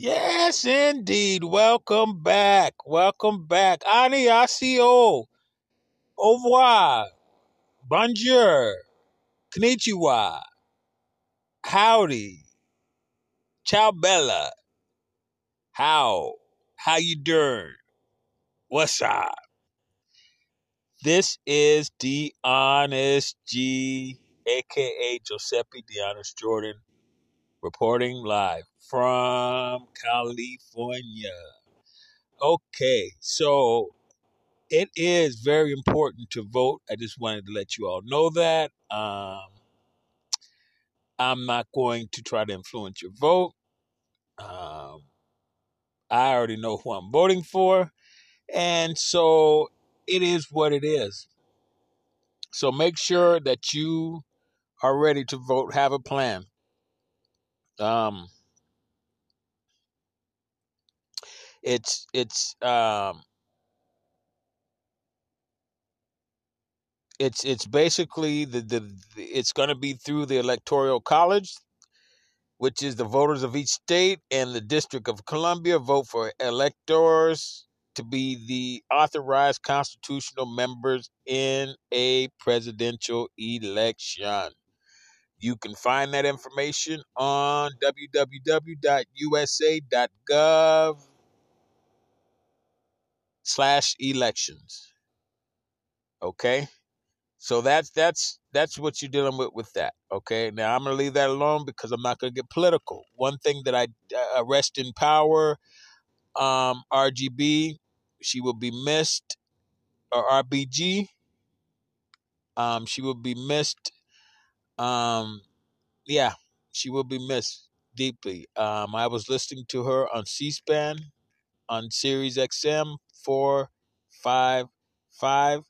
Yes, indeed. Welcome back. Welcome back. Annyeonghaseyo. Au revoir. Bonjour. Konnichiwa. Howdy. Ciao Bella. How? How you doing? What's up? This is Honest G, aka Giuseppe Honest Jordan, reporting live from California. Okay, so it is very important to vote. I just wanted to let you all know that. Um, I'm not going to try to influence your vote. Um, I already know who I'm voting for. And so it is what it is. So make sure that you are ready to vote, have a plan. Um, it's it's um, it's it's basically the the it's going to be through the electoral college which is the voters of each state and the district of columbia vote for electors to be the authorized constitutional members in a presidential election. You can find that information on www.usa.gov slash elections okay So that's that's that's what you're dealing with with that. Okay. Now I'm gonna leave that alone because I'm not gonna get political. One thing that I uh, rest in power, um, RGB, she will be missed, or RBG, um, she will be missed. Um, yeah, she will be missed deeply. Um, I was listening to her on C-SPAN on Sirius XM four five five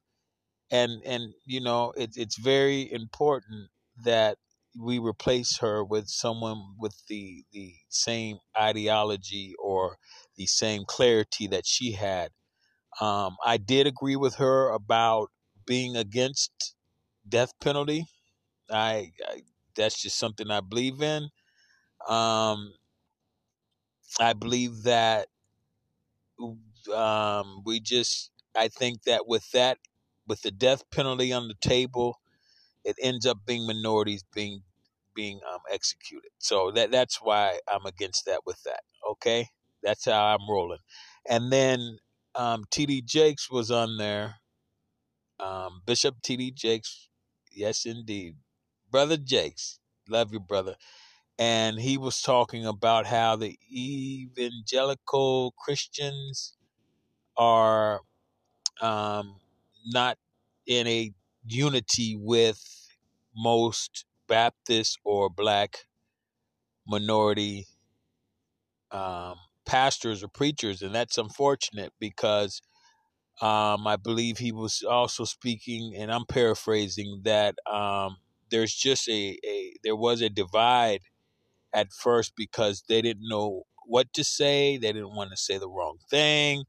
and and you know it's it's very important that we replace her with someone with the the same ideology or the same clarity that she had. Um, i did agree with her about being against death penalty. I, I that's just something i believe in. Um, i believe that um, we just i think that with that with the death penalty on the table it ends up being minorities being being um, executed. So that that's why I'm against that with that. Okay, that's how I'm rolling. And then um, T.D. Jakes was on there. Um, Bishop T.D. Jakes, yes indeed, brother Jakes, love you brother. And he was talking about how the evangelical Christians are um, not in a unity with most Baptist or black minority um, pastors or preachers, and that's unfortunate because um, I believe he was also speaking, and I'm paraphrasing that um, there's just a, a there was a divide at first because they didn't know what to say, they didn't want to say the wrong thing,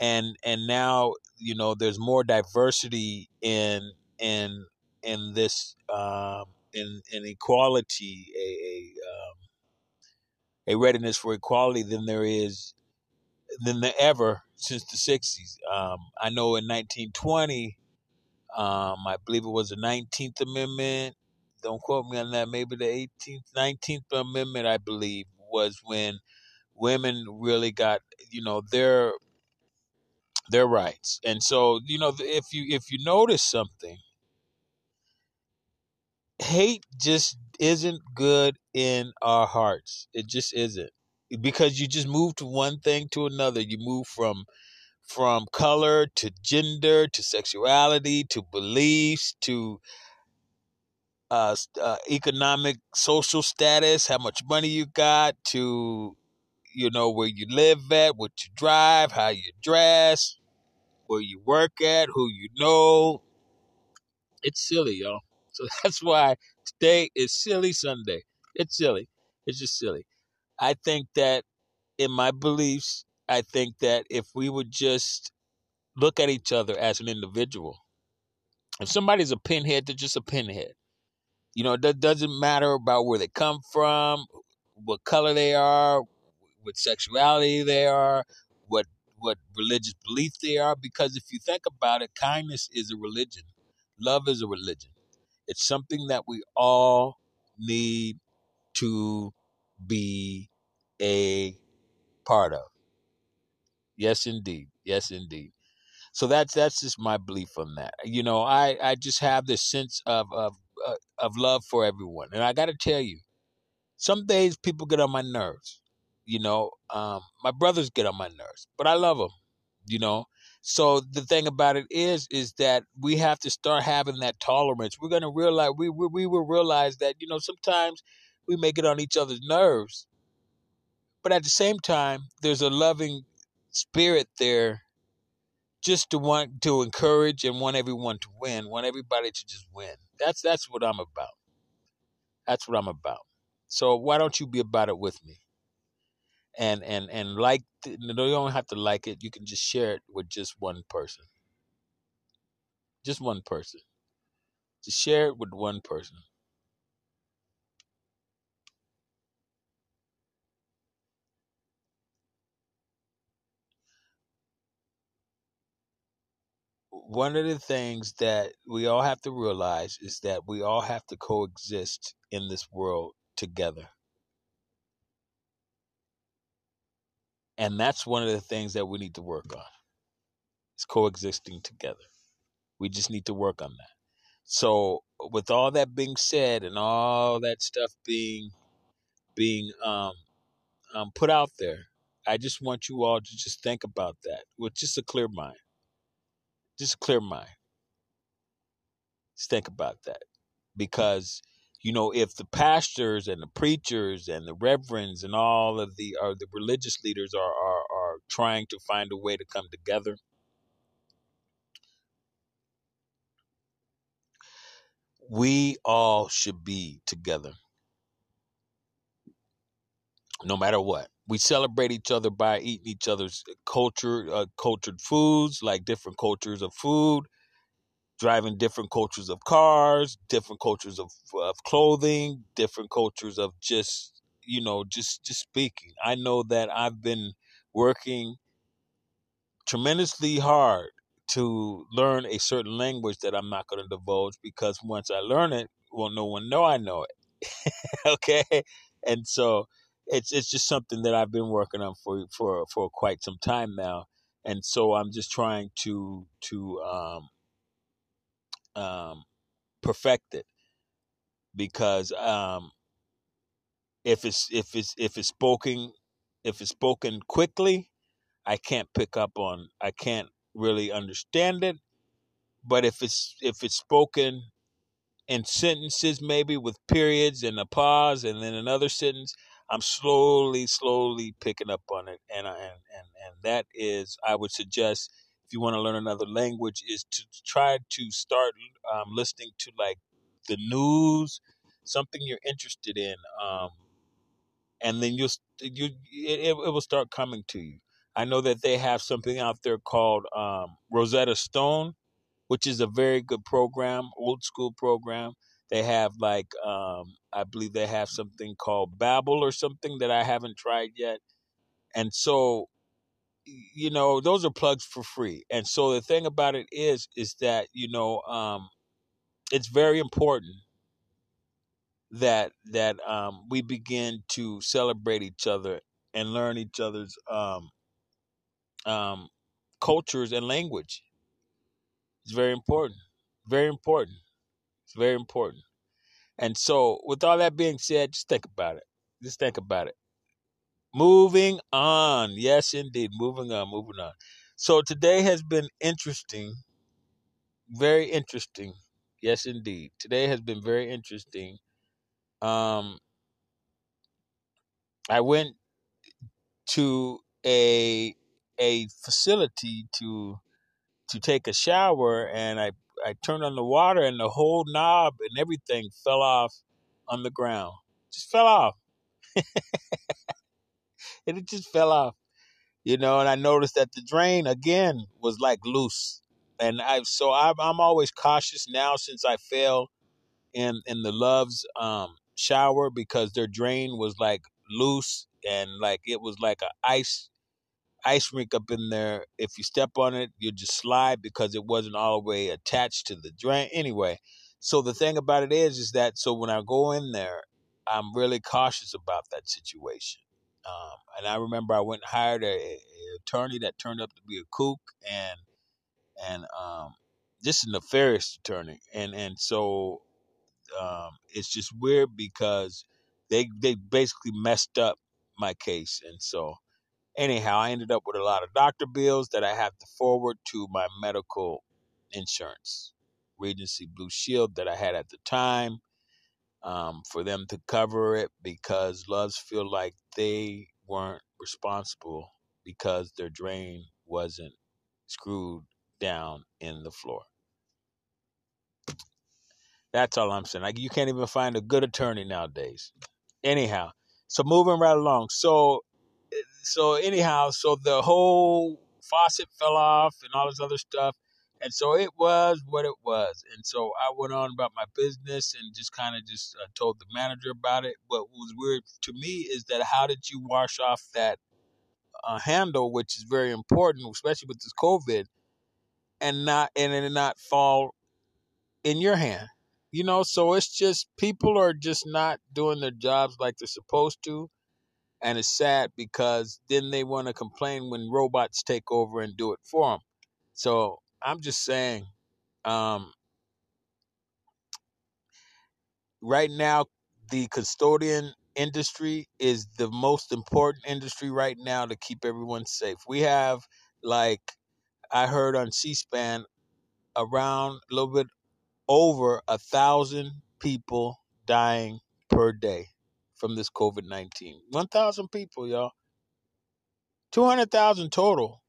and and now you know there's more diversity in in in this um, in in equality a a, um, a readiness for equality than there is than ever since the 60s. Um, I know in 1920, um, I believe it was the 19th Amendment. Don't quote me on that. Maybe the 18th, 19th Amendment, I believe, was when women really got you know their their rights. And so, you know, if you if you notice something, hate just isn't good in our hearts. It just isn't. Because you just move to one thing to another. You move from from color to gender to sexuality to beliefs to uh, uh, economic social status, how much money you got, to you know where you live at, what you drive, how you dress, where you work at, who you know. It's silly, y'all. So that's why today is silly Sunday. It's silly. It's just silly. I think that in my beliefs, I think that if we would just look at each other as an individual, if somebody's a pinhead, they're just a pinhead. You know, that doesn't matter about where they come from, what color they are, what sexuality they are, what what religious belief they are. Because if you think about it, kindness is a religion, love is a religion. It's something that we all need to be a part of. Yes, indeed. Yes, indeed. So that's that's just my belief on that. You know, I I just have this sense of of uh, of love for everyone, and I got to tell you, some days people get on my nerves. You know, um, my brothers get on my nerves, but I love them. You know, so the thing about it is, is that we have to start having that tolerance. We're gonna realize we we, we will realize that you know sometimes we may get on each other's nerves, but at the same time, there's a loving spirit there just to want to encourage and want everyone to win, want everybody to just win. That's that's what I'm about. That's what I'm about. So why don't you be about it with me? And and and like you don't have to like it. You can just share it with just one person. Just one person. Just share it with one person. one of the things that we all have to realize is that we all have to coexist in this world together. And that's one of the things that we need to work on. It's coexisting together. We just need to work on that. So with all that being said and all that stuff being being um, um, put out there, I just want you all to just think about that with just a clear mind. Just a clear mind. Just think about that. Because, you know, if the pastors and the preachers and the reverends and all of the or the religious leaders are, are, are trying to find a way to come together, we all should be together. No matter what. We celebrate each other by eating each other's culture, uh, cultured foods, like different cultures of food driving different cultures of cars, different cultures of, of clothing, different cultures of just, you know, just just speaking. I know that I've been working tremendously hard to learn a certain language that I'm not going to divulge because once I learn it, well, no one know I know it. okay, and so it's it's just something that I've been working on for for for quite some time now, and so I'm just trying to to um, um, perfect it because um, if it's if it's if it's spoken if it's spoken quickly, I can't pick up on I can't really understand it. But if it's if it's spoken in sentences, maybe with periods and a pause, and then another sentence, I'm slowly, slowly picking up on it, and and and and that is, I would suggest if you want to learn another language, is to try to start um, listening to like the news, something you're interested in, um, and then you'll you it, it will start coming to you. I know that they have something out there called um, Rosetta Stone, which is a very good program, old school program. They have like um, I believe they have something called Babbel or something that I haven't tried yet, and so you know those are plugs for free. And so the thing about it is is that you know um it's very important that that um we begin to celebrate each other and learn each other's um um cultures and language. It's very important very important it's very important. And so with all that being said just think about it just think about it Moving on. Yes, indeed. Moving on, moving on. So today has been interesting. Very interesting. Yes, indeed. Today has been very interesting. Um, I went to a a facility to to take a shower and I I turned on the water and the whole knob and everything fell off on the ground. Just fell off. and it just fell off. you know, and I noticed that the drain again was like loose. And I so I'm I'm always cautious now since I fell in in the Love's um shower because their drain was like loose and like it was like a ice ice rink up in there. If you step on it, you just slide because it wasn't all the way attached to the drain. Anyway, so the thing about it is, is that so when I go in there, I'm really cautious about that situation. Um, and I remember I went and hired a, a, attorney that turned up to be a kook and and um, just a nefarious attorney. And and so um, it's just weird because they they basically messed up my case. And so anyhow, I ended up with a lot of doctor bills that I have to forward to my medical insurance, Regency Blue Shield that I had at the time, um, for them to cover it because Loves feel like they weren't responsible because their drain wasn't screwed down in the floor. That's all I'm saying. Like you can't even find a good attorney nowadays. Anyhow, so moving right along. So so anyhow, so the whole faucet fell off and all this other stuff. And so it was what it was. And so I went on about my business and just kind of just uh, told the manager about it. What was weird to me is that how did you wash off that uh, handle, which is very important, especially with this COVID, and not and it not fall in your hand? You know, so it's just people are just not doing their jobs like they're supposed to and it's sad because then they want to complain when robots take over and do it for them. So I'm just saying, um, right now, the custodian industry is the most important industry right now to keep everyone safe. We have, like, I heard on C-SPAN, around a little bit over a thousand people dying per day from this COVID 19. 1,000 people, y'all. 200,000 total,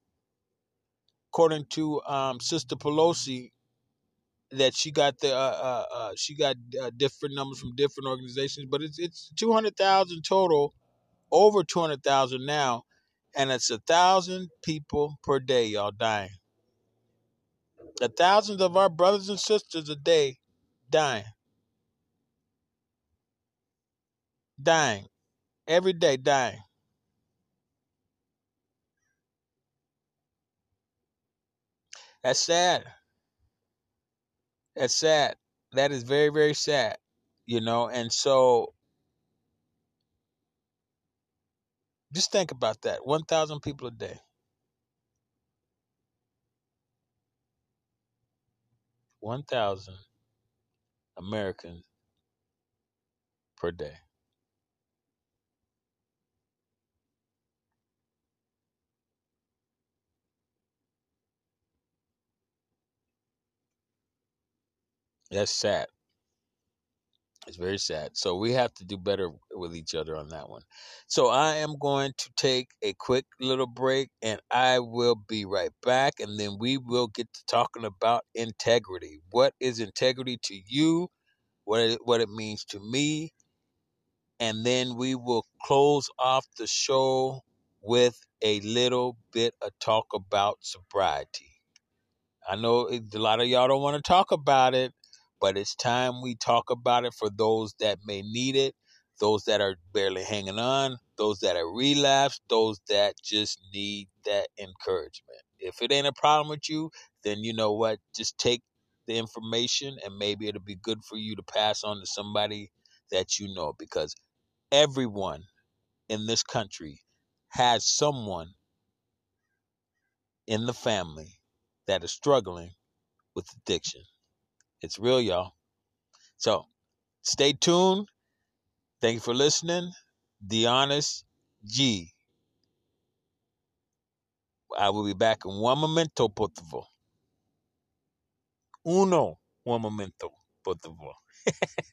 according to um, Sister Pelosi, that she got the uh, uh, uh, she got uh, different numbers from different organizations, but it's it's 200,000 total, over 200,000 now, and it's a thousand people per day, y'all dying. A thousands of our brothers and sisters a day dying. Dying. Every day dying. That's sad. That's sad. That is very, very sad. You know, and so just think about that. 1,000 people a day. 1,000 Americans per day. That's sad. It's very sad. So we have to do better with each other on that one. So I am going to take a quick little break and I will be right back. And then we will get to talking about integrity. What is integrity to you? What it, what it means to me? And then we will close off the show with a little bit of talk about sobriety. I know a lot of y'all don't want to talk about it, but it's time we talk about it for those that may need it, those that are barely hanging on, those that are relapsed, those that just need that encouragement. If it ain't a problem with you, then you know what? Just take the information and maybe it'll be good for you to pass on to somebody that you know because everyone in this country has someone in the family that is struggling with addiction. It's real, y'all. So stay tuned. Thank you for listening. The Honest G. I will be back in one momento, por favor. Uno, one momento, por favor.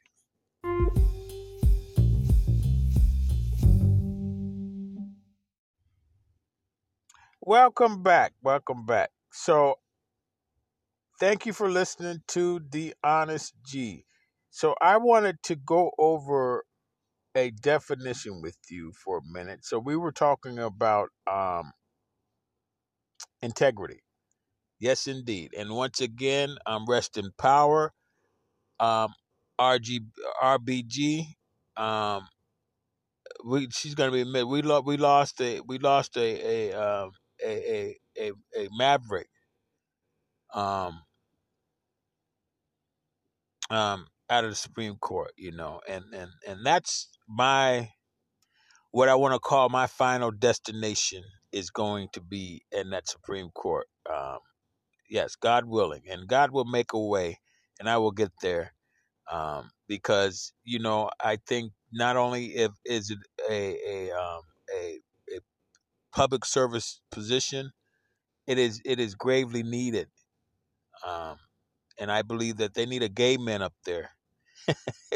Welcome back. Welcome back. So Thank you for listening to The Honest G. So, I wanted to go over a definition with you for a minute. So, we were talking about um, integrity. Yes, indeed. And once again, I'm resting power. Um, RG, RBG. Um, we she's gonna be admitted. We lost we lost a we lost a a um a a a, a maverick um um out of the Supreme Court, you know, and and and that's my what I want to call my final destination is going to be in that Supreme Court. Um, yes, God willing, and God will make a way, and I will get there. Um, because you know, I think not only if is it a a um, a, a public service position, it is it is gravely needed. Um, and I believe that they need a gay man up there.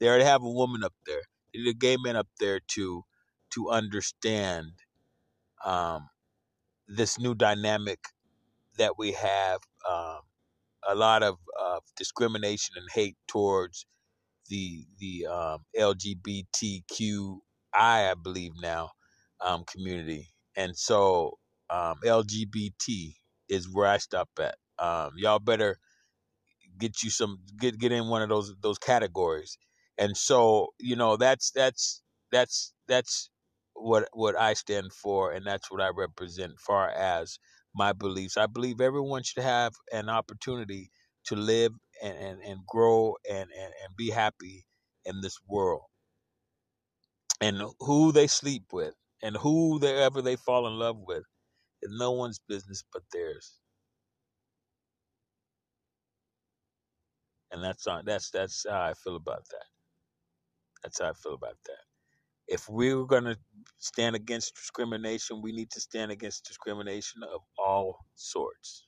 they already have a woman up there. They need a gay man up there to to understand um, this new dynamic that we have. Um, a lot of uh, discrimination and hate towards the the um, LGBTQI, I believe now, um, community, and so um, LGBT is where I stop at. Um, y'all better get you some get get in one of those those categories, and so you know that's that's that's that's what what I stand for, and that's what I represent. Far as my beliefs, I believe everyone should have an opportunity to live and and, and grow and, and and be happy in this world, and who they sleep with, and who they ever they fall in love with, is no one's business but theirs. And that's on that's that's how I feel about that. That's how I feel about that. If we're going to stand against discrimination, we need to stand against discrimination of all sorts.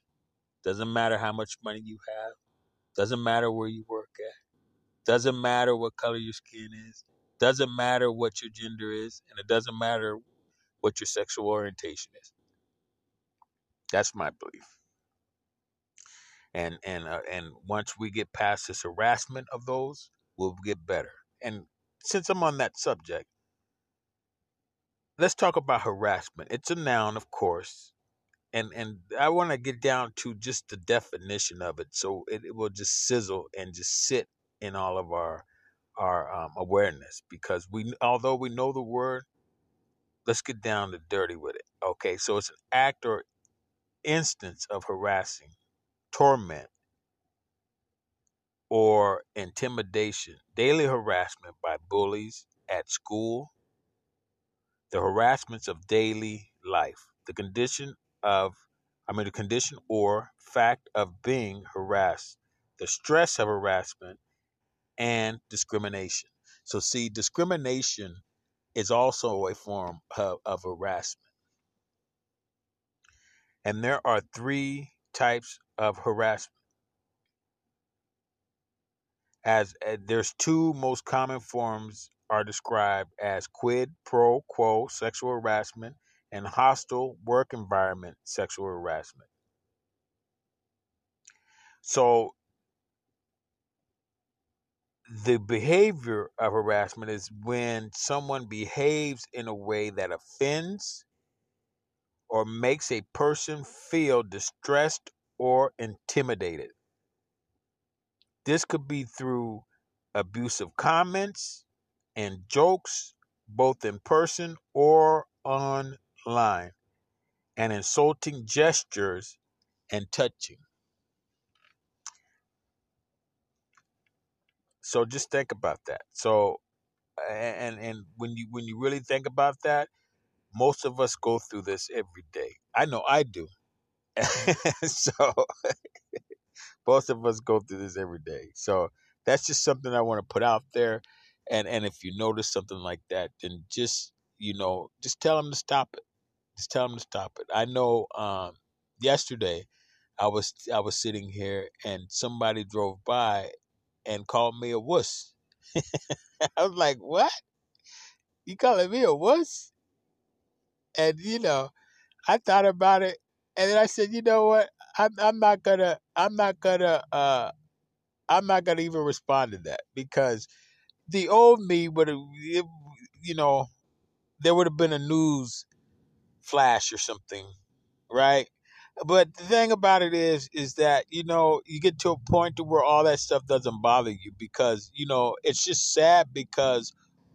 Doesn't matter how much money you have. Doesn't matter where you work at. Doesn't matter what color your skin is. Doesn't matter what your gender is, and it doesn't matter what your sexual orientation is. That's my belief. And and uh, and once we get past this harassment of those, we'll get better. And since I'm on that subject, let's talk about harassment. It's a noun, of course, and and I want to get down to just the definition of it, so it, it will just sizzle and just sit in all of our our um, awareness. Because we, although we know the word, let's get down to dirty with it. Okay, so it's an act or instance of harassing, torment, or intimidation, daily harassment by bullies at school, the harassments of daily life, the condition of, I mean, the condition or fact of being harassed, the stress of harassment, and discrimination. So, see, discrimination is also a form of, of harassment. And there are three types of harassment. As uh, there's two most common forms are described as quid pro quo sexual harassment and hostile work environment sexual harassment. So the behavior of harassment is when someone behaves in a way that offends or makes a person feel distressed or intimidated. This could be through abusive comments and jokes, both in person or online, and insulting gestures and touching. So just think about that. So and and when you when you really think about that, most of us go through this every day. I know I do. so both of us go through this every day. So that's just something I want to put out there. And and if you notice something like that, then just you know, just tell them to stop it. Just tell them to stop it. I know um, yesterday I was I was sitting here and somebody drove by and called me a wuss. I was like, "What? You calling me a wuss?" And you know, I thought about it, and then I said, "You know what? I'm I'm not gonna I'm not gonna uh I'm not gonna even respond to that because the old me would have, you know, there would have been a news flash or something, right? But the thing about it is, is that you know you get to a point to where all that stuff doesn't bother you because you know it's just sad because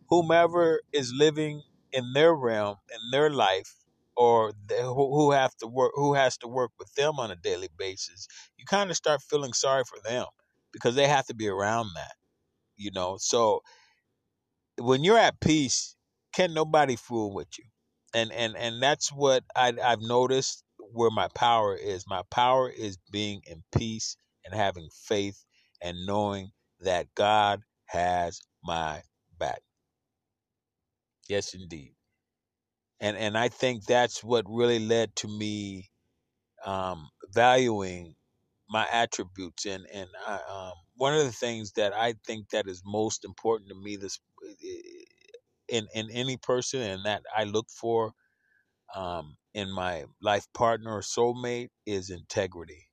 whomever is living in their realm in their life or the, who, who have to work who has to work with them on a daily basis you kind of start feeling sorry for them because they have to be around that you know? So when you're at peace can nobody fool with you. And and and that's what I, i've noticed where my power is. My power is being in peace and having faith and knowing that god has my back. Yes indeed and and I think that's what really led to me um, valuing my attributes and and I, um, one of the things that I think that is most important to me this in in any person and that I look for um, in my life partner or soulmate is integrity.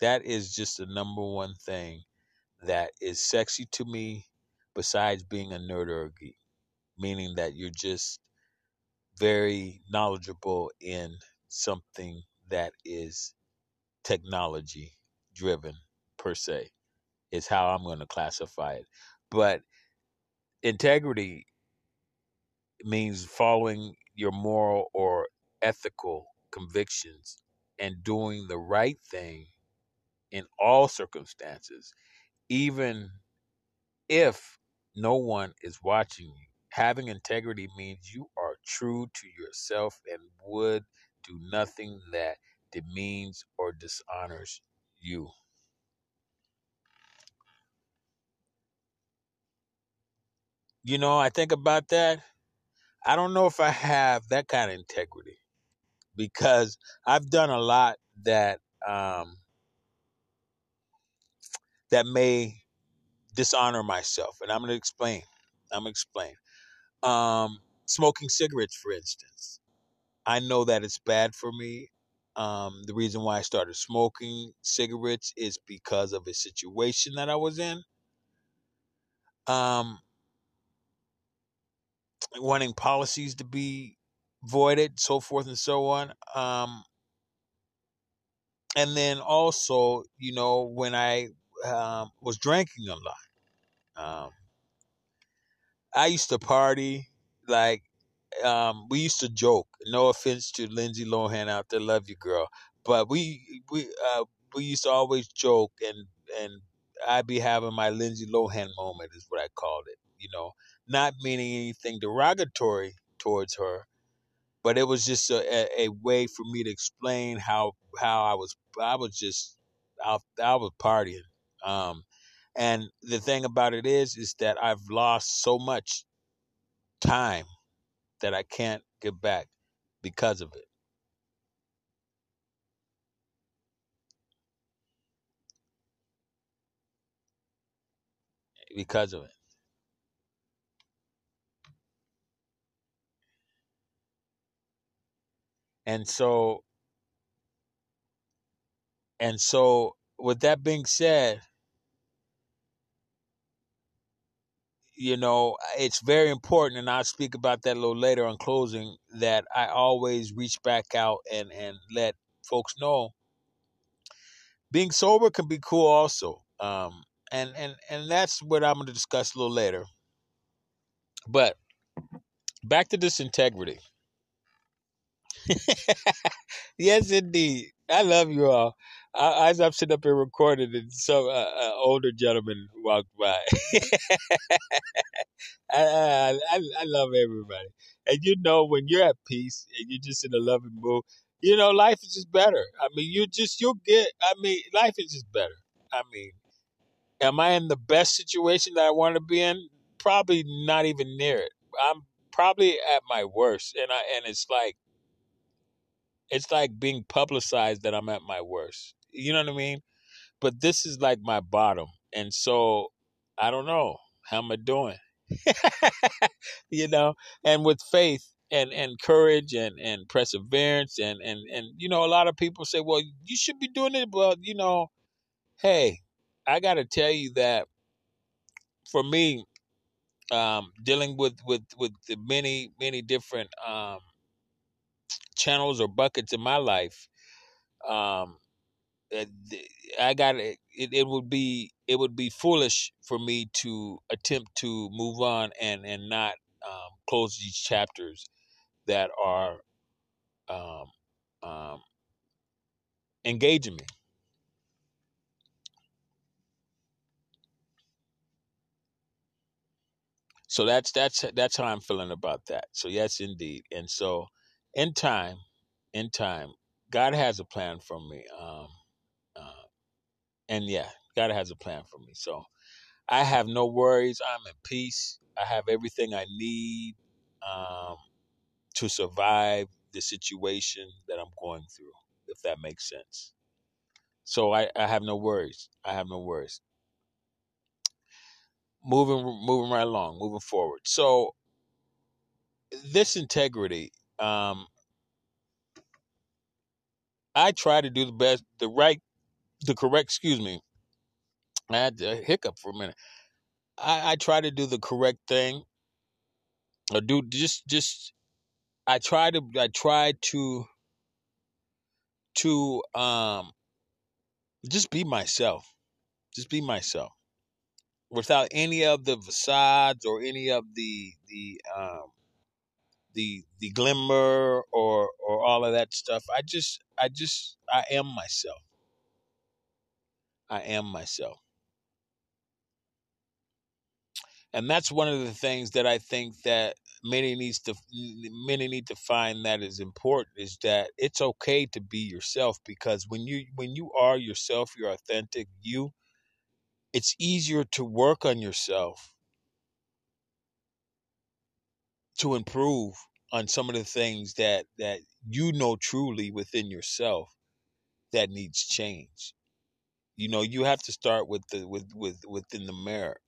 That is just the number one thing that is sexy to me besides being a nerd or a geek, meaning that you're just very knowledgeable in something that is technology driven per se is how I'm going to classify it. But integrity means following your moral or ethical convictions and doing the right thing in all circumstances, even if no one is watching you. Having integrity means you are true to yourself and would do nothing that demeans or dishonors you. You know, I think about that. I don't know if I have that kind of integrity because I've done a lot that um, that may dishonor myself, and I'm going to explain. I'm going to explain. Um, smoking cigarettes, for instance. I know that it's bad for me. Um, the reason why I started smoking cigarettes is because of a situation that I was in. Um, wanting policies to be voided, so forth and so on. Um, and then also, you know, when I um, was drinking a lot, um, I used to party like um, we used to joke. No offense to Lindsay Lohan out there, love you, girl. But we we uh, we used to always joke, and and I'd be having my Lindsay Lohan moment, is what I called it. You know, not meaning anything derogatory towards her, but it was just a, a, way for me to explain how how I was I was just I, I was partying. Um, and the thing about it is, is that I've lost so much time that I can't get back because of it. Because of it. And so and so with that being said, you know, it's very important, and I'll speak about that a little later on closing, that I always reach back out and, and let folks know being sober can be cool also. Um, and, and, and that's what I'm going to discuss a little later. But back to this integrity. yes, indeed. I love you all. I, as I'm sitting up here recording, and some uh, uh, older gentleman walked by. I, I, I, love everybody, and you know when you're at peace and you're just in a loving mood, you know life is just better. I mean, you just you'll get. I mean, life is just better. I mean, am I in the best situation that I want to be in? Probably not even near it. I'm probably at my worst, and I and it's like it's like being publicized that I'm at my worst. You know what I mean? But this is like my bottom. And so I don't know. How am I doing? you know, and with faith and, and courage and, and perseverance and, and, and you know, a lot of people say, Well, you should be doing it, but you know, hey, I gotta tell you that for me, um, dealing with, with, with the many, many different um, channels or buckets in my life, um, I got it, it would be it would be foolish for me to attempt to move on and and not um, close these chapters that are um, um, engaging me. So that's that's that's how I'm feeling about that. So yes, indeed. And so, in time, in time, God has a plan for me. Um, uh, and yeah, God has a plan for me. So I have no worries. I'm in peace. I have everything I need um, to survive the situation that I'm going through, if that makes sense. So I, I have no worries. I have no worries. Moving moving right along, moving forward. So this integrity, um, I try to do the best, the right, the correct. Excuse me, I had a hiccup for a minute. I, I try to do the correct thing, or do just just. I try to I try to to um just be myself. Just be myself without any of the facades or any of the the um the the glimmer or or all of that stuff. I just I just I am myself. I am myself. And that's one of the things that I think that many needs to many need to find that is important is that it's okay to be yourself because when you when you are yourself, you're authentic, you it's easier to work on yourself to improve on some of the things that that you know truly within yourself that needs change you know you have to start with the with with within the mirror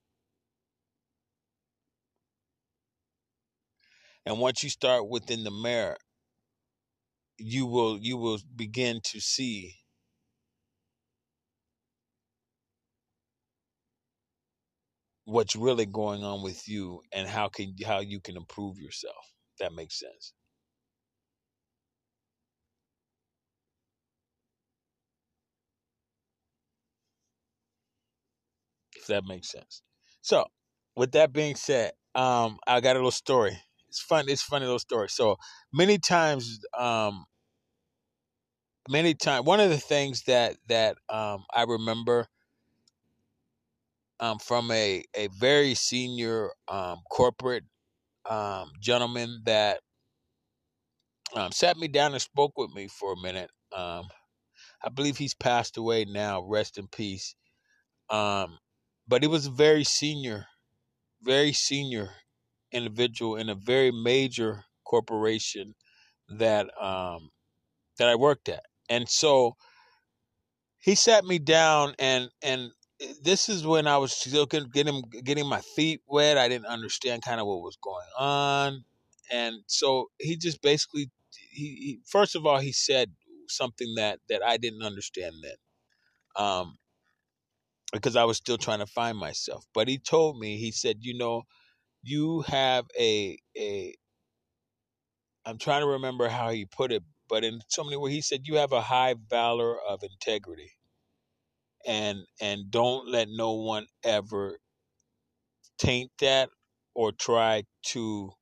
and once you start within the mirror you will you will begin to see what's really going on with you and how can how you can improve yourself. That makes sense that makes sense. So with that being said um i got a little story. It's fun it's funny little story. So many times um many times one of the things that that um i remember um from a a very senior um corporate um gentleman that um sat me down and spoke with me for a minute um i believe he's passed away now rest in peace um but he was a very senior very senior individual in a very major corporation that um that I worked at. And so he sat me down and and this is when I was still getting getting my feet wet. I didn't understand kind of what was going on. And so he just basically he, he first of all he said something that that I didn't understand then. Um because I was still trying to find myself. But he told me, he said, you know, you have a a I'm trying to remember how he put it, but in so many words, he said you have a high valor of integrity, and and don't let no one ever taint that or try to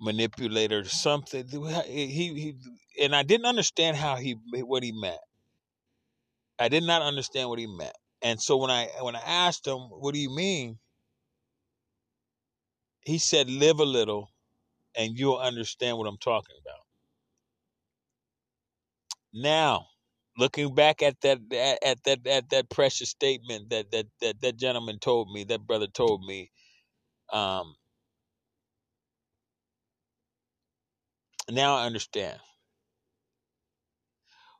manipulate or something. He, he and I didn't understand how he what he meant. I did not understand what he meant, and so when I when I asked him, "What do you mean?" He said, "Live a little, and you'll understand what I'm talking about." Now, looking back at that at that at that precious statement that that that that gentleman told me, that brother told me, um, now I understand.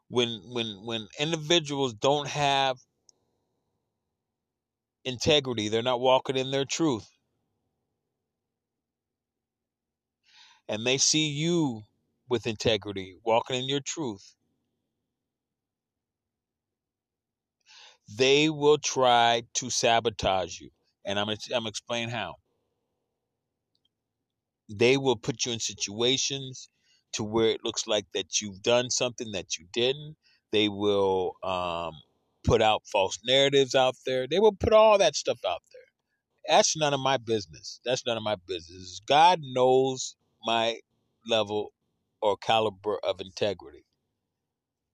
When when when individuals don't have integrity, they're not walking in their truth, and they see you with integrity, walking in your truth, they will try to sabotage you. And I'm I'm explain how. They will put you in situations to where it looks like that you've done something that you didn't. They will um, put out false narratives out there. They will put all that stuff out there. That's none of my business. That's none of my business. God knows my level or caliber of integrity.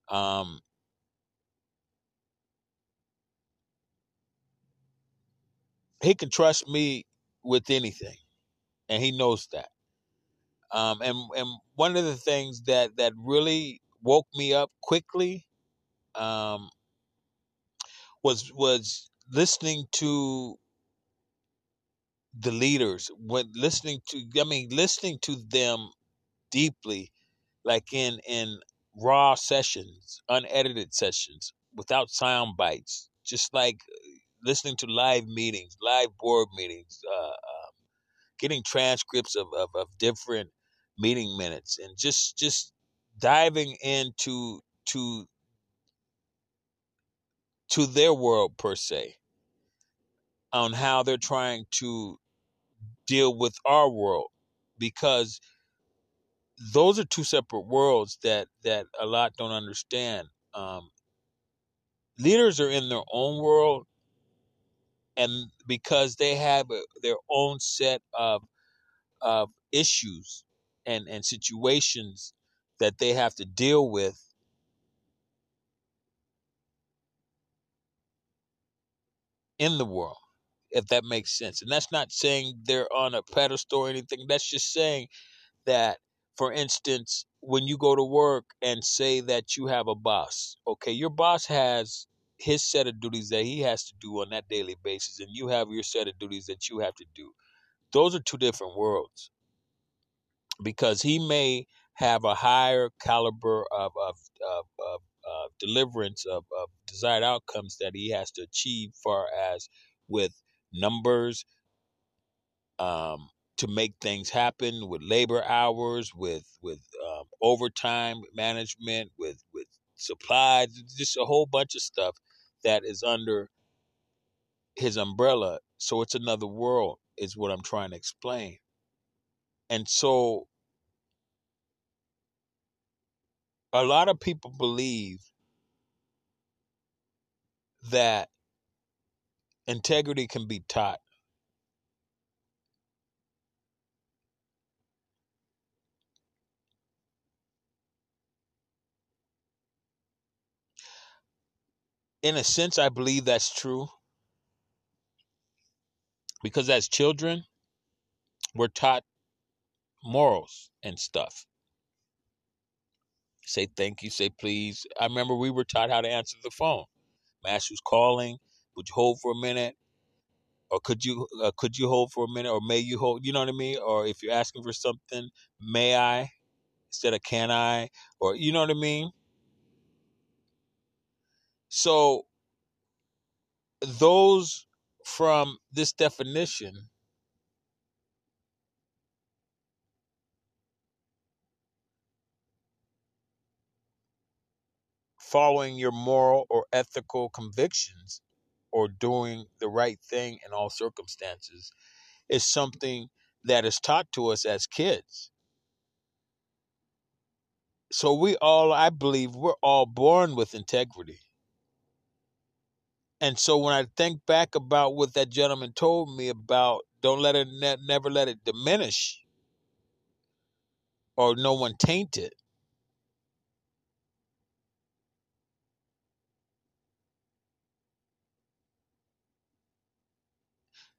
Um, he can trust me with anything, and he knows that. Um, and and one of the things that that really woke me up quickly um, was was listening to the leaders when listening to i mean listening to them deeply like in in raw sessions unedited sessions without sound bites just like listening to live meetings live board meetings uh, uh, getting transcripts of, of, of different meeting minutes and just just diving into to to their world per se on how they're trying to deal with our world because those are two separate worlds that that a lot don't understand. Um, leaders are in their own world and because they have a, their own set of of issues and and situations that they have to deal with in the world if that makes sense. And that's not saying they're on a pedestal or anything. That's just saying that for instance when you go to work and say that you have a boss okay your boss has his set of duties that he has to do on that daily basis and you have your set of duties that you have to do. Those are two different worlds. Because he may have a higher caliber of of, of, of uh, deliverance of, of desired outcomes that he has to achieve far as with numbers um, to make things happen with labor hours, with with um, overtime management, with with supplies, just a whole bunch of stuff that is under his umbrella. So it's another world, is what I'm trying to explain. And so a lot of people believe that integrity can be taught. In a sense, I believe that's true because as children, we're taught morals and stuff. Say thank you, say please. I remember we were taught how to answer the phone. Master's calling. Would you hold for a minute? Or could you uh, could you hold for a minute? Or may you hold? You know what I mean? Or if you're asking for something, may I instead of can I? Or you know what I mean? So those from this definition following your moral or ethical convictions or doing the right thing in all circumstances is something that is taught to us as kids. So we all, I believe, we're all born with integrity. And so when I think back about what that gentleman told me about, don't let it, ne- never let it diminish or no one taint it.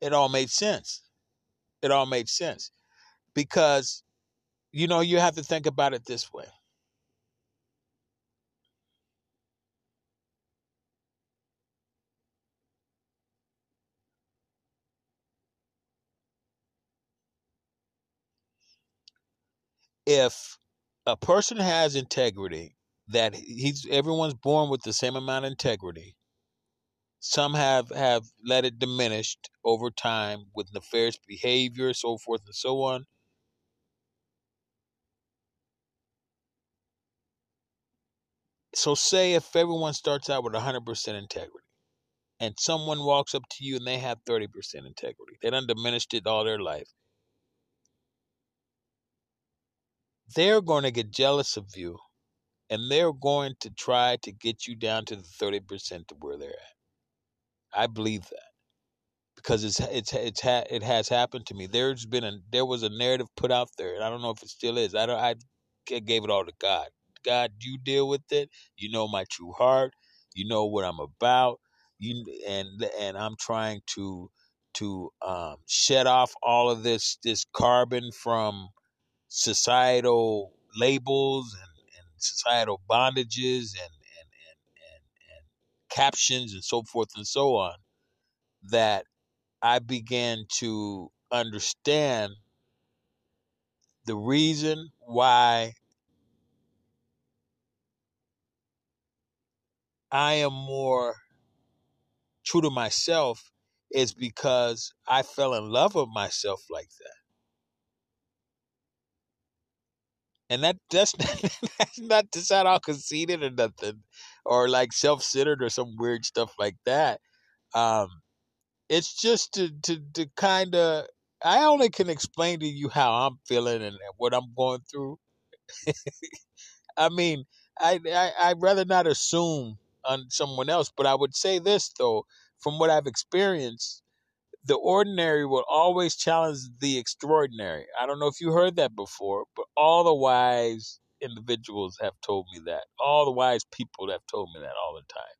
It all made sense. It all made sense because, you know, you have to think about it this way. If a person has integrity, that he's everyone's born with the same amount of integrity. Some have have let it diminished over time with nefarious behavior, so forth and so on. So say if everyone starts out with 100% integrity and someone walks up to you and they have 30% integrity. They done diminished it all their life. They're going to get jealous of you and they're going to try to get you down to the 30% to where they're at. I believe that because it's it's it's ha- it has happened to me. There's been a there was a narrative put out there, and I don't know if it still is. I don't. I gave it all to God. God, you deal with it. You know my true heart. You know what I'm about. You and and I'm trying to to um, shed off all of this this carbon from societal labels and, and societal bondages and captions and so forth and so on that I began to understand the reason why I am more true to myself is because I fell in love with myself like that. And that that's not, that's not to sound all conceited or nothing, or like self-centered or some weird stuff like that. Um, it's just to to to kind of I only can explain to you how I'm feeling and what I'm going through. I mean, I, I I'd rather not assume on someone else, but I would say this though, from what I've experienced, the ordinary will always challenge the extraordinary. I don't know if you heard that before, but all the wise individuals have told me that. All the wise people have told me that all the time.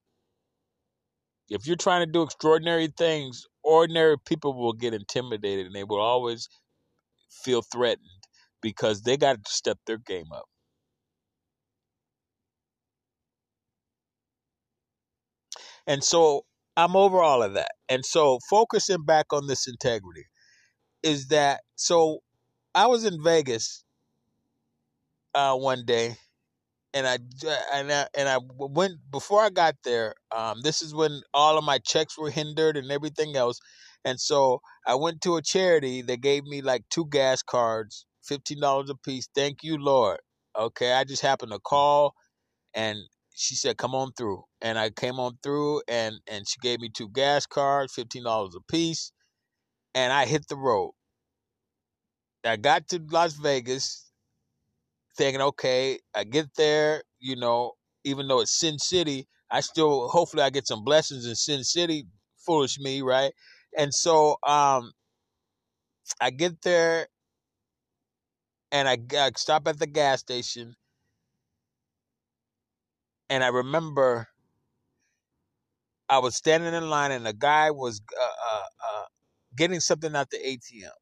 If you're trying to do extraordinary things, ordinary people will get intimidated and they will always feel threatened because they got to step their game up. And so I'm over all of that. And so focusing back on this integrity is that so I was in Vegas uh, one day and I and I and I went before I got there. Um, this is when all of my checks were hindered and everything else, and so I went to a charity. They gave me like two gas cards, fifteen dollars a piece. Thank you, Lord. Okay, I just happened to call, and she said, "Come on through," and I came on through, and and she gave me two gas cards, fifteen dollars a piece, and I hit the road. I got to Las Vegas thinking, okay, I get there, you know, even though it's Sin City, I still hopefully I get some blessings in Sin City. Foolish me, right? And so um I get there and I, I stop at the gas station and I remember I was standing in line and a guy was uh, uh, uh, getting something at the ATM.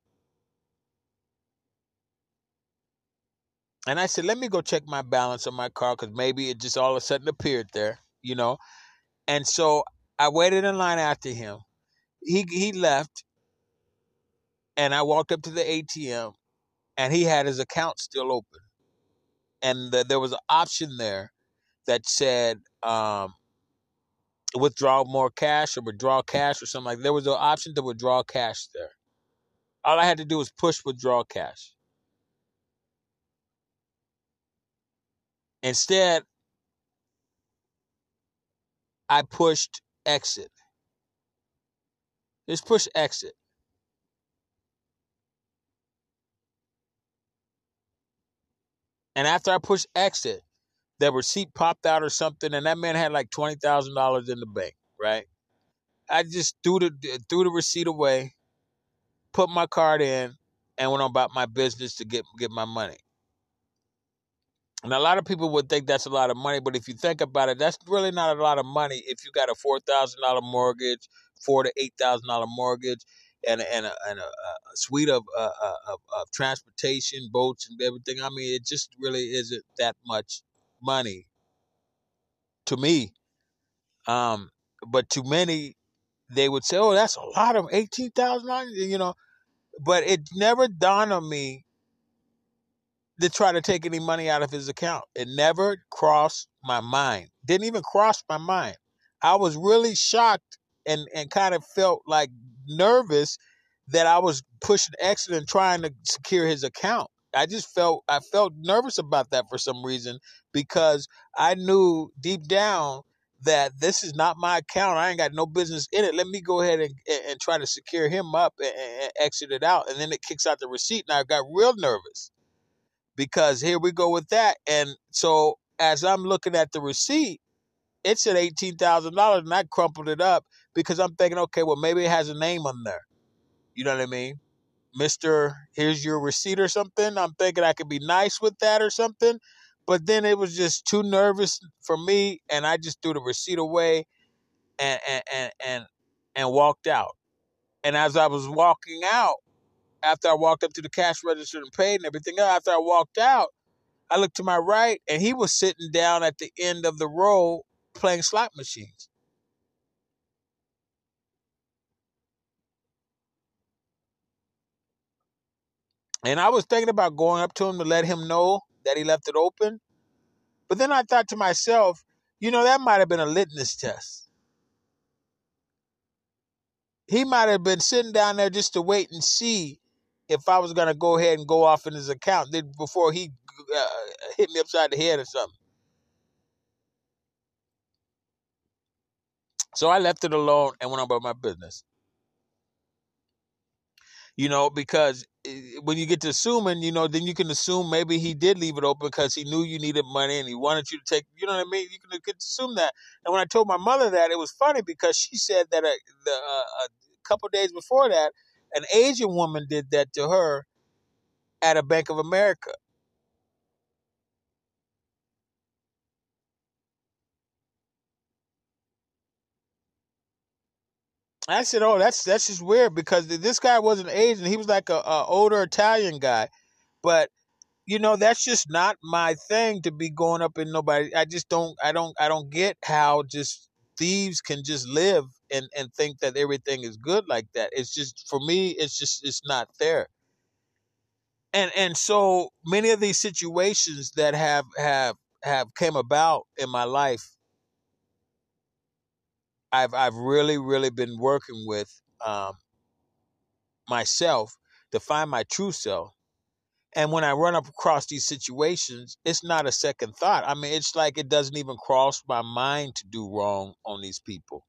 And I said, let me go check my balance on my car because maybe it just all of a sudden appeared there, you know. And so I waited in line after him. He he left, and I walked up to the ATM, and he had his account still open, and the, there was an option there that said um, withdraw more cash or withdraw cash or something like. That. There was an option to withdraw cash there. All I had to do was push withdraw cash. Instead, I pushed exit. Just push exit. And after I pushed exit, the receipt popped out or something, and that man had like twenty thousand dollars in the bank, right? I just threw the threw the receipt away, put my card in, and went on about my business to get get my money. And a lot of people would think that's a lot of money, but if you think about it, that's really not a lot of money if you got a four thousand dollar mortgage, four to eight thousand dollar mortgage, and and a, and a, a suite of, uh, uh, of of transportation, boats, and everything. I mean, it just really isn't that much money to me. Um, but to many, they would say, "Oh, that's a lot of eighteen thousand dollars," you know. But it never dawned on me to try to take any money out of his account. It never crossed my mind. Didn't even cross my mind. I was really shocked and, and kind of felt like nervous that I was pushing exit and trying to secure his account. I just felt I felt nervous about that for some reason because I knew deep down that this is not my account. I ain't got no business in it. Let me go ahead and, and, try to secure him up and, and exit it out. And then it kicks out the receipt. And I got real nervous because here we go with that. And so as I'm looking at the receipt, it said eighteen thousand dollars, and I crumpled it up because I'm thinking, okay, well, maybe it has a name on there. You know what I mean? Mr. Here's your receipt or something. I'm thinking I could be nice with that or something. But then it was just too nervous for me, and I just threw the receipt away and and and and, and walked out. And as I was walking out, after I walked up to the cash register and paid and everything after I walked out, I looked to my right and he was sitting down at the end of the row playing slot machines. And I was thinking about going up to him to let him know that he left it open. But then I thought to myself, you know, that might have been a litmus test. He might have been sitting down there just to wait and see if I was to go ahead and go off in his account then before he uh, hit me upside the head or something. So I left it alone and went on about my business. You know, because eh, when you get to assuming, you know, then you can assume maybe he did leave it open because he knew you needed money and he wanted you to take, you know what I mean? You can, assume that. And when I told my mother that, it was funny because she said that a, the, uh, a couple days before that, an Asian woman did that to her at a Bank of America. I said, "Oh, that's that's just weird because this guy wasn't Asian. He was like a, a older Italian guy, but you know that's just not my thing to be going up in nobody. I just don't. I don't. I don't get how just thieves can just live and and think that everything is good like that. It's just for me. It's just it's not there. And and so many of these situations that have have have came about in my life I've I've really really been working with um, myself to find my true self. And when I run up across these situations, it's not a second thought. I mean, it's like it doesn't even cross my mind to do wrong on these people.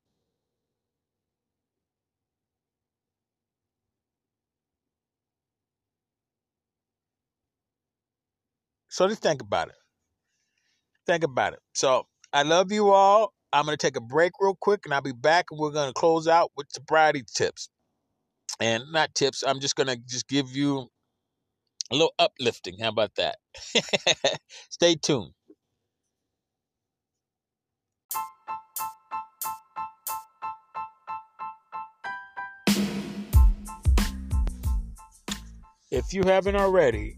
So just think about it. Think about it. So I love you all. I'm going to take a break real quick and I'll be back and we're going to close out with sobriety tips. And not tips, I'm just going to just give you a little uplifting. How about that? Stay tuned. If you haven't already,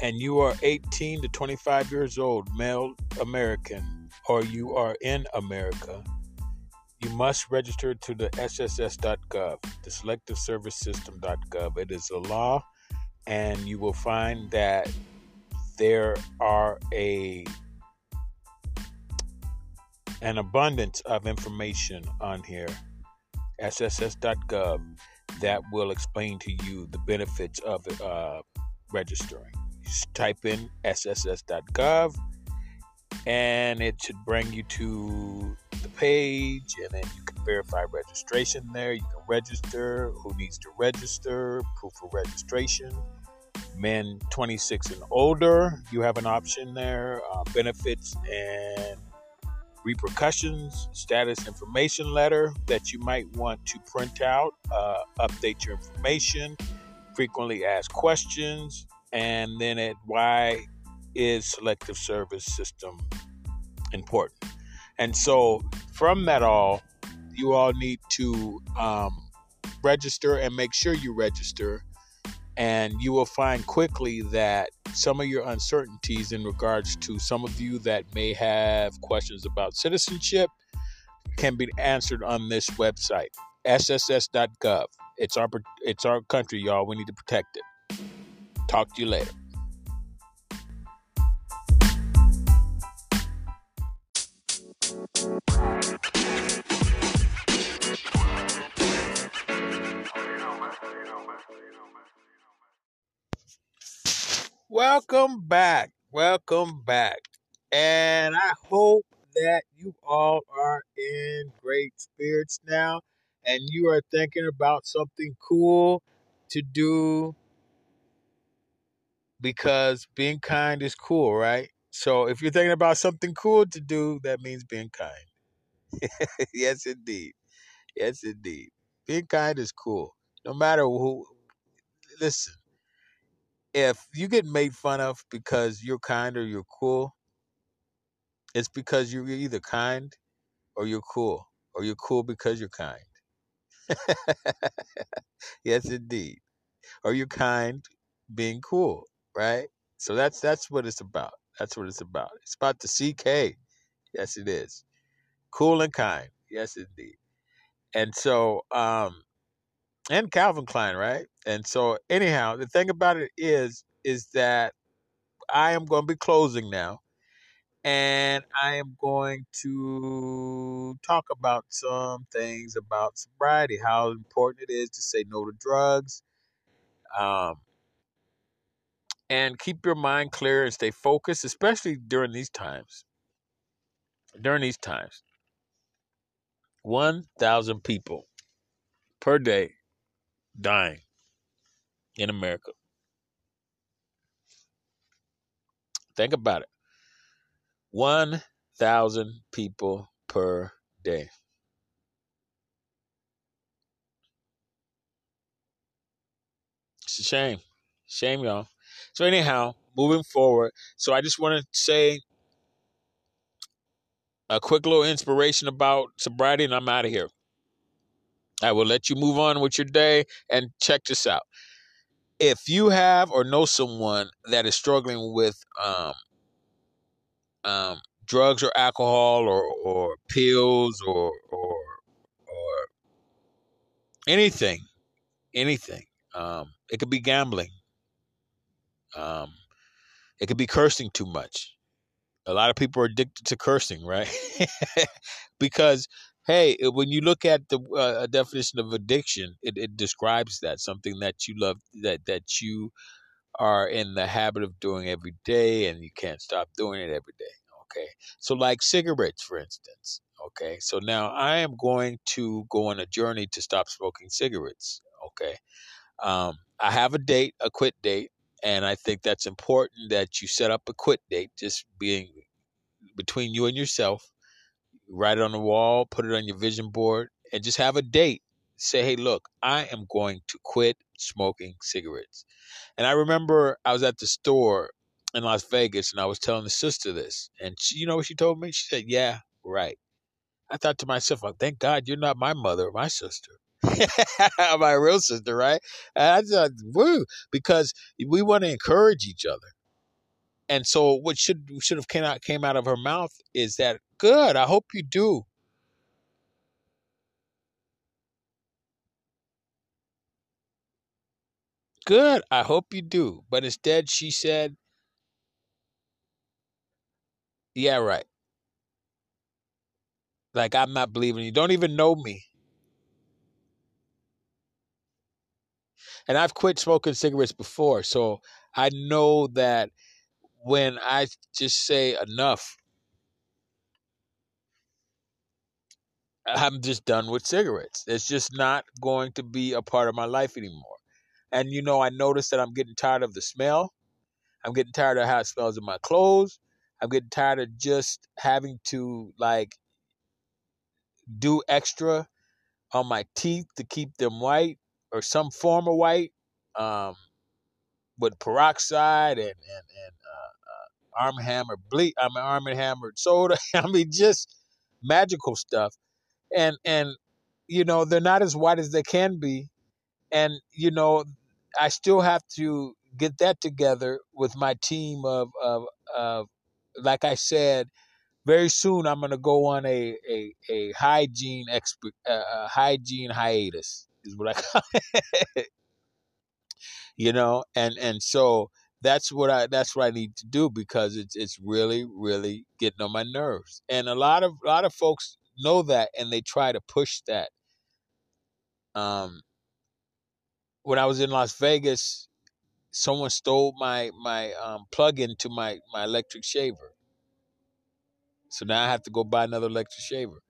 and you are 18 to 25 years old, male American, or you are in America, you must register to the SSS.gov, the Selective Service System.gov. It is a law, and you will find that there are a an abundance of information on here, SSS.gov, that will explain to you the benefits of uh, registering. Just type in SSS.gov and it should bring you to the page and then you verify registration there. You can register. Who needs to register? Proof of registration. Men 26 and older you have an option there. Uh, benefits and repercussions status information letter that you might want to print out uh, update your information frequently asked questions and then at why is selective service system important? And so, from that all, you all need to um, register and make sure you register. And you will find quickly that some of your uncertainties in regards to some of you that may have questions about citizenship can be answered on this website, sss.gov. It's our it's our country, y'all. We need to protect it. Talk to you later. Welcome back. Welcome back. And I hope that you all are in great spirits now and you are thinking about something cool to do because being kind is cool, right? So if you're thinking about something cool to do, that means being kind. yes, indeed. Yes, indeed. Being kind is cool. No matter who. Listen, if you get made fun of because you're kind or you're cool, it's because you're either kind or you're cool, or you're cool because you're kind. yes, indeed. Or you're kind being cool, right? So that's that's what it's about. That's what it's about. It's about the CK. Yes, it is. Cool and kind. Yes, indeed. And so, um, and Calvin Klein, right? And so, anyhow, the thing about it is, is that I am going to be closing now, and I am going to talk about some things about sobriety, how important it is to say no to drugs, um, and keep your mind clear and stay focused, especially during these times. During these times, one thousand people per day dying in America. Think about it. 1,000 people per day. It's a shame. Shame, y'all. So, anyhow, moving forward. So, I just want to say a quick little inspiration about sobriety, and I'm out of here. I will let you move on with your day and check this out. If you have or know someone that is struggling with um, um, drugs or alcohol or, or pills or, or or anything, anything, um, it could be gambling. Um, it could be cursing too much. A lot of people are addicted to cursing, right? because hey, when you look at the uh, definition of addiction, it, it describes that something that you love that that you are in the habit of doing every day, and you can't stop doing it every day. Okay, so like cigarettes, for instance. Okay, so now I am going to go on a journey to stop smoking cigarettes. Okay, um, I have a date, a quit date, and I think that's important that you set up a quit date, just being between you and yourself write it on the wall, put it on your vision board, and just have a date. Say, hey, look, I am going to quit smoking cigarettes. And I remember I was at the store in Las Vegas and I was telling the sister this. And she, you know what she told me? She said, yeah, right. I thought to myself, oh, thank God you're not my mother or my sister. my real sister, right? And I thought, woo, because we want to encourage each other. And so what should should have came out came out of her mouth is that good. I hope you do. Good. I hope you do. But instead she said, Yeah, right. Like I'm not believing you. Don't even know me. And I've quit smoking cigarettes before, so I know that when I just say enough, I'm just done with cigarettes. It's just not going to be a part of my life anymore. And you know, I noticed that I'm getting tired of the smell. I'm getting tired of how it smells in my clothes. I'm getting tired of just having to like do extra on my teeth to keep them white or some form of white um, with peroxide and and and uh, uh, Arm Hammer bleach. I mean Arm and Hammer soda. I mean just magical stuff. And and you know they're not as white as they can be. And you know I still have to get that together with my team of of, of like I said, very soon I'm going to go on a a, a hygiene expert uh, hygiene hiatus is what I call it. you know, and and so that's what I that's what I need to do because it's it's really really getting on my nerves. And a lot of a lot of folks know that and they try to push that. Um when I was in Las Vegas, someone stole my my um, plug-in to my my electric shaver. So now I have to go buy another electric shaver.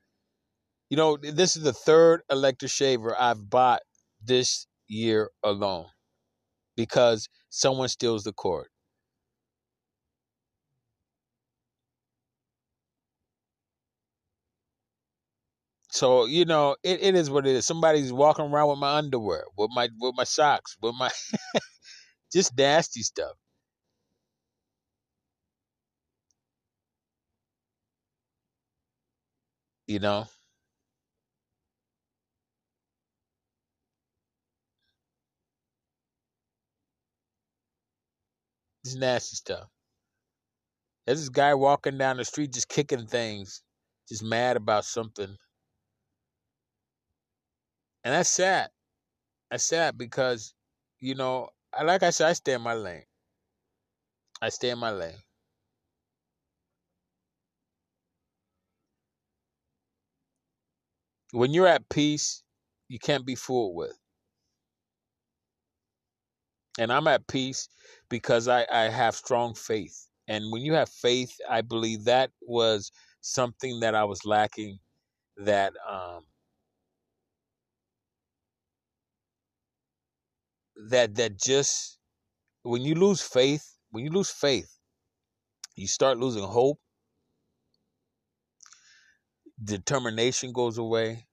You know, this is the third electric shaver I've bought this year alone because someone steals the cord. So you know, it, it is what it is. Somebody's walking around with my underwear, with my with my socks, with my just nasty stuff. You know, just nasty stuff. There's this guy walking down the street just kicking things, just mad about something. And that's sad. That's sad because, you know, I like I said, I stay in my lane. I stay in my lane. When you're at peace, you can't be fooled with. And I'm at peace because I, I have strong faith. And when you have faith, I believe that was something that I was lacking that um that that just when you lose faith, when you lose faith, you start losing hope. Determination goes away.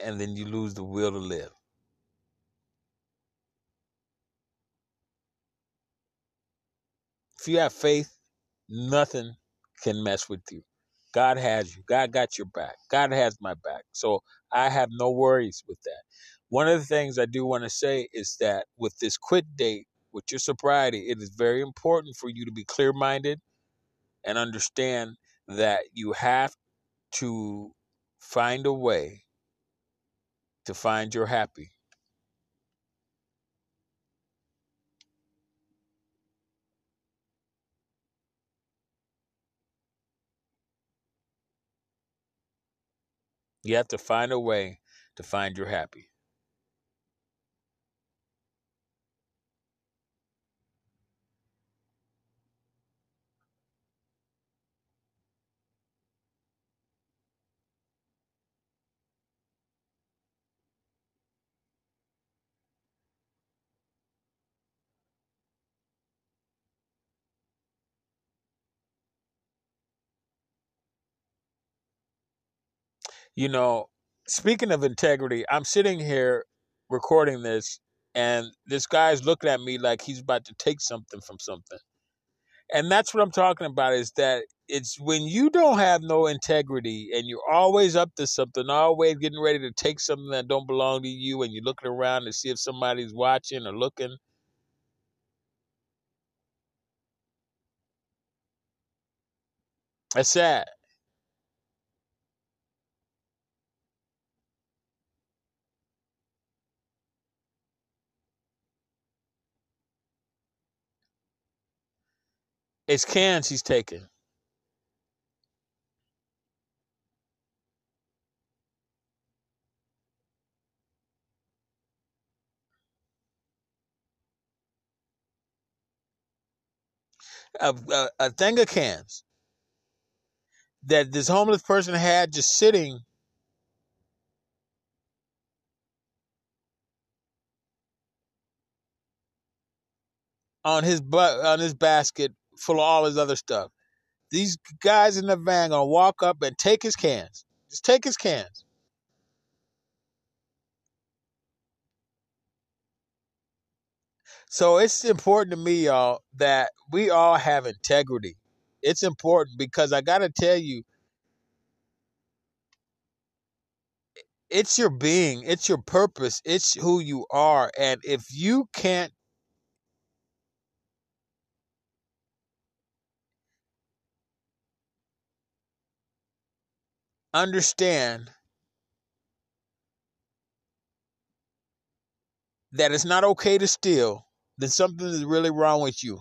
And then you lose the will to live. If you have faith, nothing can mess with you. God has you. God got your back. God has my back. So I have no worries with that. One of the things I do want to say is that with this quit date, with your sobriety, it is very important for you to be clear minded and understand that you have to find a way to find your happy. You have to find a way to find your happy. You know, speaking of integrity, I'm sitting here recording this, and this guy's looking at me like he's about to take something from something. And that's what I'm talking about is that it's when you don't have no integrity and you're always up to something, always getting ready to take something that don't belong to you, and you're looking around to see if somebody's watching or looking. That's sad. It's cans he's taking. A, a, a thing of cans that this homeless person had just sitting on his butt on his basket full of all his other stuff. These guys in the van gonna walk up and take his cans. Just take his cans. So it's important to me, y'all, that we all have integrity. It's important because I gotta tell you, it's your being, it's your purpose, it's who you are. And if you can't understand that it's not okay to steal, then something is really wrong with you.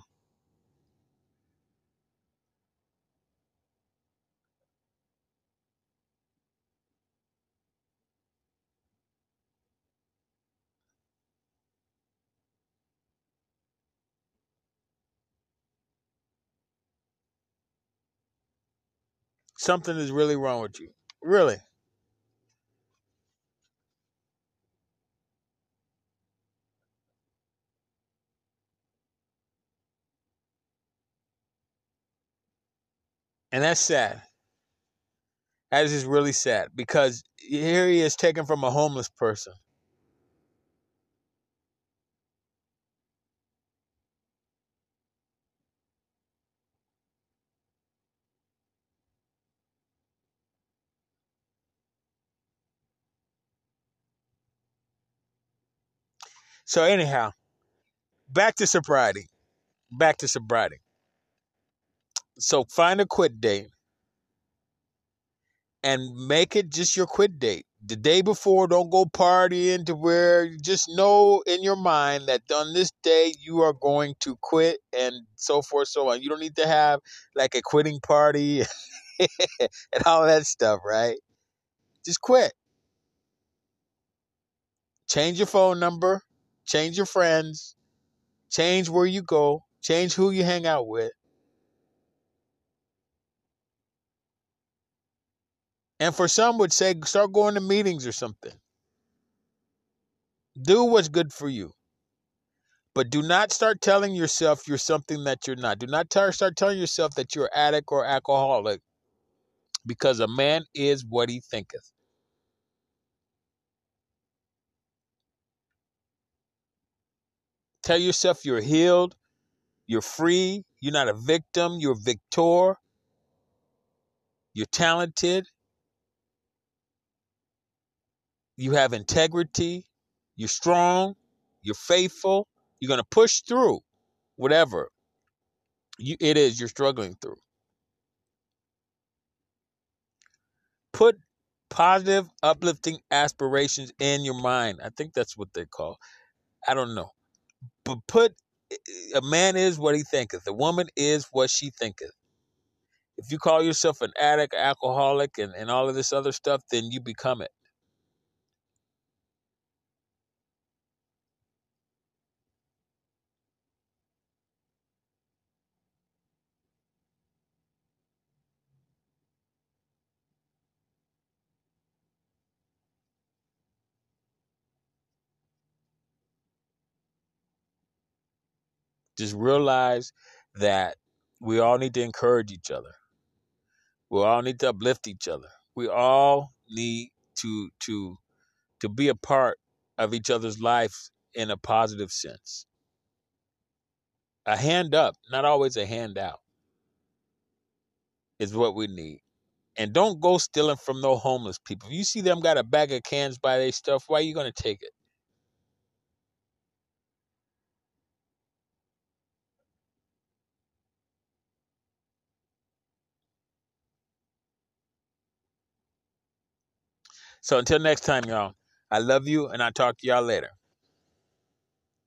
Something is really wrong with you. Really. And that's sad. That is just really sad because here he is taken from a homeless person. So anyhow, back to sobriety. Back to sobriety. So find a quit date and make it just your quit date. The day before, don't go partying to where you just know in your mind that on this day you are going to quit and so forth, so on. You don't need to have like a quitting party and all that stuff, right? Just quit. Change your phone number, change your friends, change where you go, change who you hang out with. And for some would say start going to meetings or something. Do what's good for you. But do not start telling yourself you're something that you're not. Do not t- start telling yourself that you're addict or alcoholic because a man is what he thinketh. Tell yourself you're healed, you're free, you're not a victim, you're a victor, you're talented, you have integrity, you're strong, you're faithful, you're going to push through whatever you, it is you're struggling through. Put positive, uplifting aspirations in your mind. I think that's what they call. I don't know. But put a man is what he thinketh. A woman is what she thinketh. If you call yourself an addict, alcoholic, and, and all of this other stuff, then you become it. Just realize that we all need to encourage each other. We all need to uplift each other. We all need to to to be a part of each other's life in a positive sense. A hand up, not always a hand out, is what we need. And don't go stealing from no homeless people. If you see them got a bag of cans by their stuff, why are you going to take it? So until next time, y'all, I love you and I'll talk to y'all later.